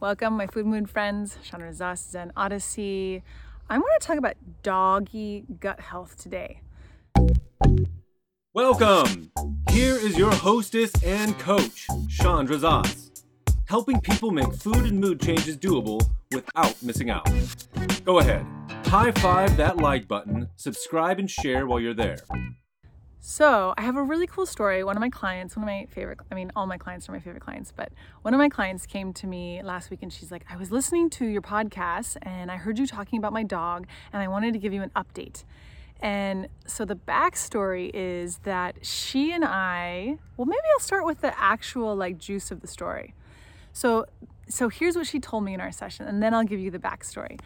Welcome, my food mood friends, Chandra Zas Zen Odyssey. I want to talk about doggy gut health today. Welcome! Here is your hostess and coach, Chandra Zas, helping people make food and mood changes doable without missing out. Go ahead, high five that like button, subscribe, and share while you're there. So, I have a really cool story. One of my clients, one of my favorite, I mean, all my clients are my favorite clients, but one of my clients came to me last week and she's like, I was listening to your podcast and I heard you talking about my dog and I wanted to give you an update. And so the backstory is that she and I, well, maybe I'll start with the actual like juice of the story. So, so here's what she told me in our session, and then I'll give you the backstory.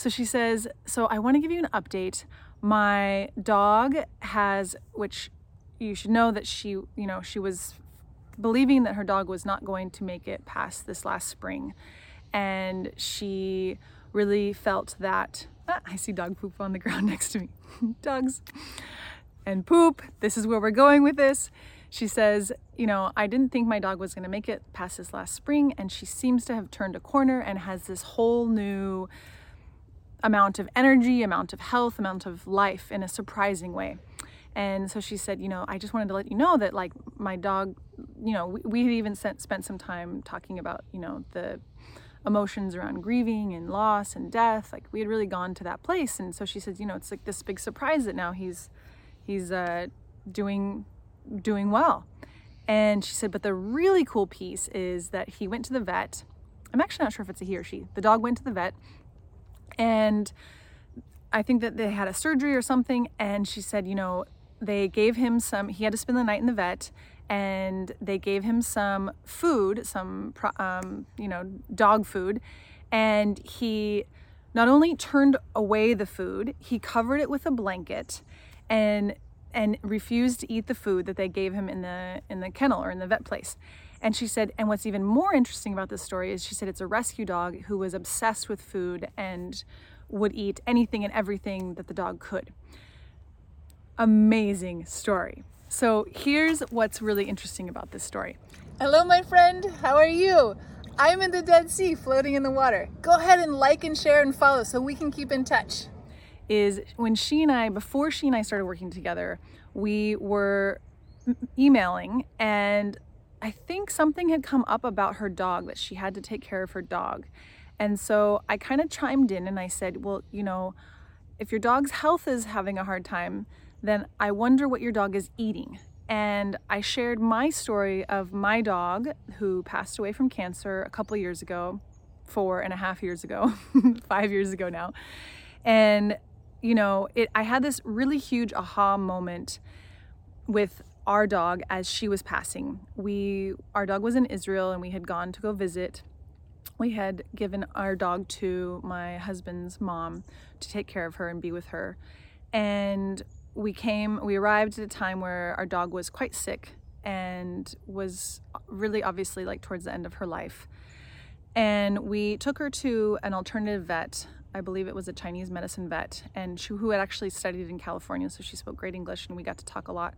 So she says, So I want to give you an update. My dog has, which you should know that she, you know, she was believing that her dog was not going to make it past this last spring. And she really felt that. Ah, I see dog poop on the ground next to me. Dogs and poop. This is where we're going with this. She says, You know, I didn't think my dog was going to make it past this last spring, and she seems to have turned a corner and has this whole new amount of energy, amount of health, amount of life in a surprising way. And so she said, you know, I just wanted to let you know that like my dog, you know, we, we had even sent, spent some time talking about, you know, the emotions around grieving and loss and death. Like we had really gone to that place. And so she said, you know, it's like this big surprise that now he's, he's uh, doing, doing well. And she said, but the really cool piece is that he went to the vet. I'm actually not sure if it's a he or she. The dog went to the vet and I think that they had a surgery or something. And she said, you know, they gave him some, he had to spend the night in the vet and they gave him some food, some, um, you know, dog food. And he not only turned away the food, he covered it with a blanket and and refused to eat the food that they gave him in the in the kennel or in the vet place. And she said, and what's even more interesting about this story is she said it's a rescue dog who was obsessed with food and would eat anything and everything that the dog could. Amazing story. So here's what's really interesting about this story. Hello, my friend. How are you? I'm in the Dead Sea floating in the water. Go ahead and like and share and follow so we can keep in touch. Is when she and I, before she and I started working together, we were emailing and I think something had come up about her dog that she had to take care of her dog. And so I kind of chimed in and I said, Well, you know, if your dog's health is having a hard time, then I wonder what your dog is eating. And I shared my story of my dog who passed away from cancer a couple years ago, four and a half years ago, five years ago now. And, you know, it, I had this really huge aha moment with our dog as she was passing. We our dog was in Israel and we had gone to go visit. We had given our dog to my husband's mom to take care of her and be with her. And we came we arrived at a time where our dog was quite sick and was really obviously like towards the end of her life. And we took her to an alternative vet I believe it was a Chinese medicine vet, and she, who had actually studied in California, so she spoke great English, and we got to talk a lot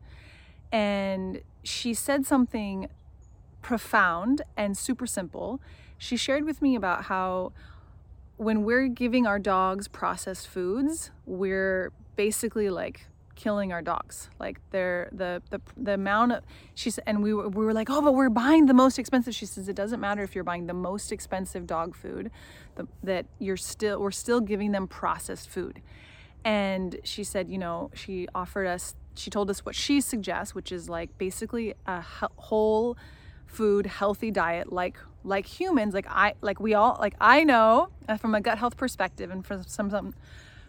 and she said something profound and super simple. She shared with me about how when we're giving our dogs processed foods, we're basically like killing our dogs. Like they're the the the amount of she's and we were, we were like, oh, but we're buying the most expensive. She says it doesn't matter if you're buying the most expensive dog food, the, that you're still we're still giving them processed food. And she said, you know, she offered us she told us what she suggests, which is like basically a whole food healthy diet like like humans. Like i like we all like i know uh, from a gut health perspective and from some, some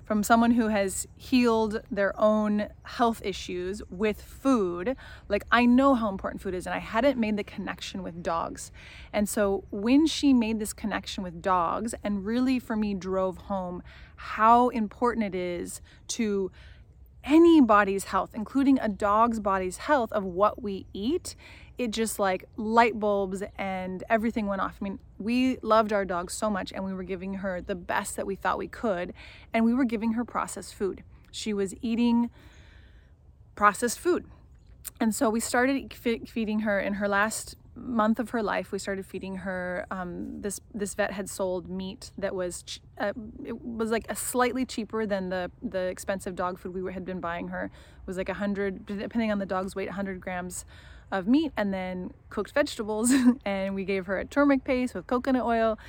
from someone who has healed their own health issues with food like i know how important food is and i hadn't made the connection with dogs. And so when she made this connection with dogs and really for me drove home how important it is to anybody's health, including a dog's body's health of what we eat, it just like light bulbs and everything went off. I mean, we loved our dog so much and we were giving her the best that we thought we could, and we were giving her processed food. She was eating processed food. And so we started feeding her in her last month of her life, we started feeding her. Um, this this vet had sold meat that was uh, it was like a slightly cheaper than the the expensive dog food we were, had been buying her. It was like a hundred, depending on the dog's weight, hundred grams of meat, and then cooked vegetables. and we gave her a turmeric paste with coconut oil,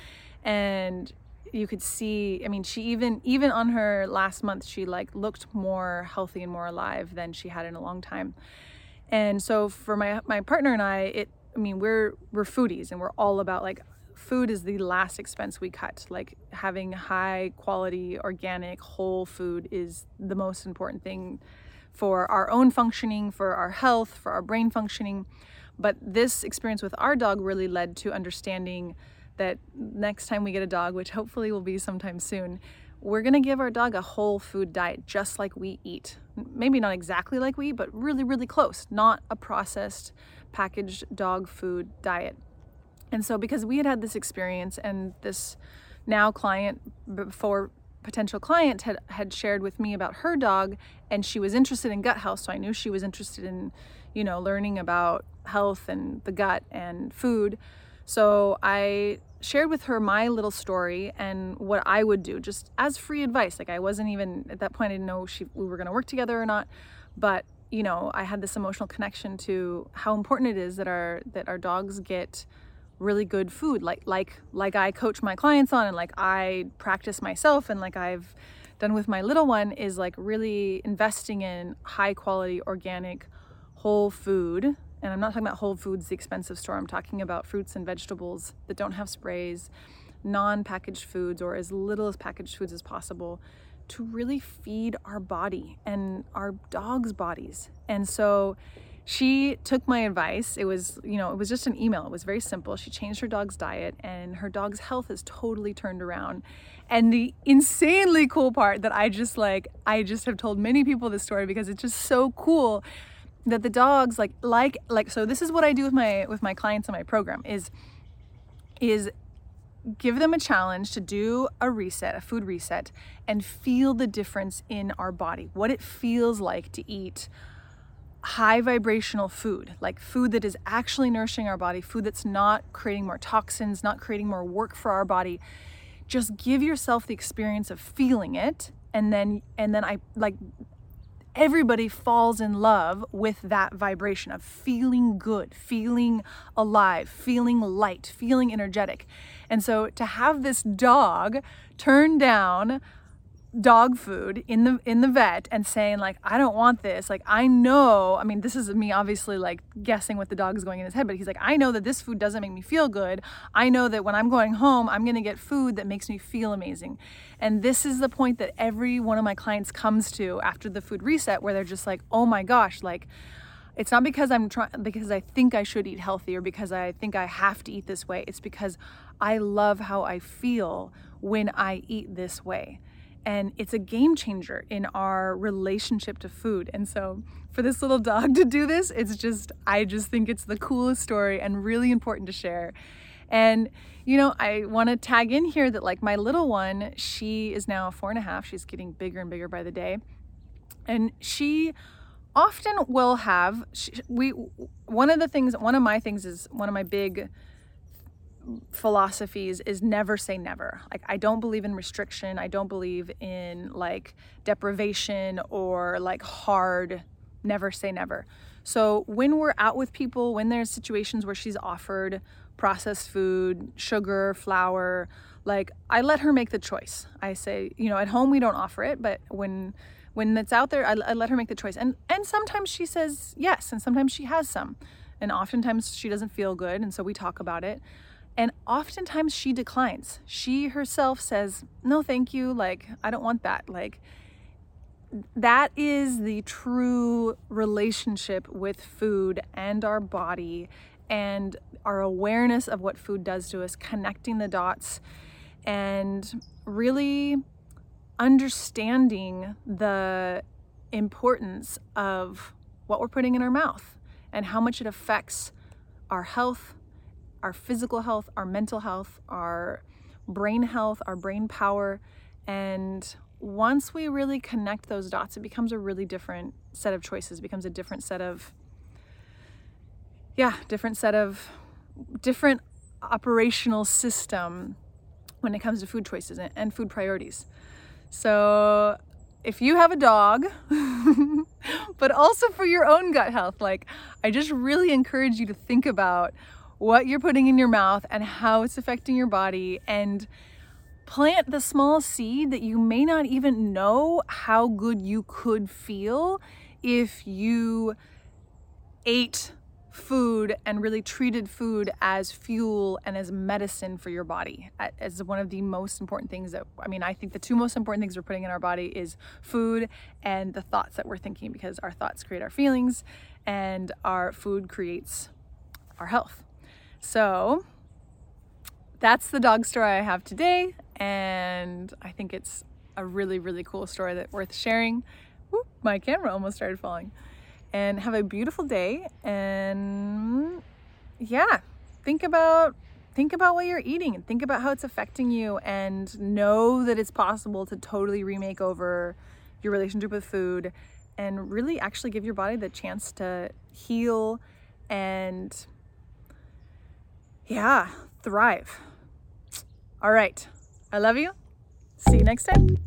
and you could see i mean she even even on her last month she like looked more healthy and more alive than she had in a long time and so for my my partner and i it i mean we're we're foodies and we're all about like food is the last expense we cut like having high quality organic whole food is the most important thing for our own functioning for our health for our brain functioning but this experience with our dog really led to understanding that next time we get a dog, which hopefully will be sometime soon, we're to give our dog a whole food diet just like we eat. Maybe not exactly like we eat, but really, really close, not a processed, packaged dog food diet. And so, because we had had this experience and this now client, before potential client, had, had shared with me about her dog, and she was interested in gut health, so I knew she was interested in, you know, learning about health and the gut and food. So I shared with her my little story and what I would do just as free advice. Like I wasn't even at that point I didn't know she we were going to work together or not, but you know, I had this emotional connection to how important it is that our that our dogs get really good food like like like I coach my clients on and like I practice myself and like I've done with my little one is like really investing in high quality organic whole food and I'm not talking about Whole Foods, the expensive store. I'm talking about fruits and vegetables that don't have sprays, non packaged foods, or as little as packaged foods as possible to really feed our body and our dogs' bodies. And so she took my advice. It was, you know, it was just an email. It was very simple. She changed her dog's diet and her dog's health is totally turned around. And the insanely cool part that I just like, I just have told many people this story because it's just so cool that the dogs like like like so this is what I do with my with my clients in my program is is give them a challenge to do a reset, a food reset and feel the difference in our body. What it feels like to eat high vibrational food, like food that is actually nourishing our body, food that's not creating more toxins, not creating more work for our body. Just give yourself the experience of feeling it and then and then I like everybody falls in love with that vibration of feeling good, feeling alive, feeling light, feeling energetic. And so to have this dog turn down dog food in the in the vet and saying like I don't want this. Like I know I mean this is me obviously like guessing what the dog is going in his head but he's like I know that this food doesn't make me feel good. I know that when I'm going home I'm going to get food that makes me feel amazing. And this is the point that every one of my clients comes to after the food reset where they're just like oh my gosh like it's not because I'm trying because I think I should eat healthy or because I think I have to eat this way. It's because I love how I feel when I eat this way and it's a game changer in our relationship to food. And so for this little dog to do this, it's just, I just think it's the coolest story and really important to share. And, you know, I want to tag in here that like my little one, she is now four and a half. She's getting bigger and bigger by the day. And she often will have, she, we, one of the things, one of my things is one of my big philosophies is never say never. Like I don't believe in restriction. I don't believe in like deprivation or like hard never say never. So when we're out with people, when there's situations where she's offered processed food, sugar, flour, like I let her make the choice. I say, you know, at home we don't offer it, but when when it's out there, I, I let her make the choice. And and sometimes she says yes, and sometimes she has some, and oftentimes she doesn't feel good, and so we talk about it. And oftentimes she declines. She herself says, No, thank you. Like, I don't want that. Like, that is the true relationship with food and our body and our awareness of what food does to us, connecting the dots and really understanding the importance of what we're putting in our mouth and how much it affects our health, our physical health, our mental health, our brain health, our brain power. And once we really connect those dots, it becomes a really different set of choices, becomes a different set of, yeah, different set of different operational system when it comes to food choices and food priorities. So, if you have a dog, but also for your own gut health, like I just really encourage you to think about what you're putting in your mouth and how it's affecting your body and plant the small seed that you may not even know how good you could feel if you ate food and really treated food as fuel and as medicine for your body as one of the most important things that I mean I think the two most important things we're putting in our body is food and the thoughts that we're thinking because our thoughts create our feelings and our food creates our health. So that's the dog story I have today and I think it's a really really cool story that worth sharing. Whoop, my camera almost started falling and have a beautiful day and yeah think about think about what you're eating and think about how it's affecting you and know that it's possible to totally remake over your relationship with food and really actually give your body the chance to heal and yeah thrive. All right. I love you. See you next time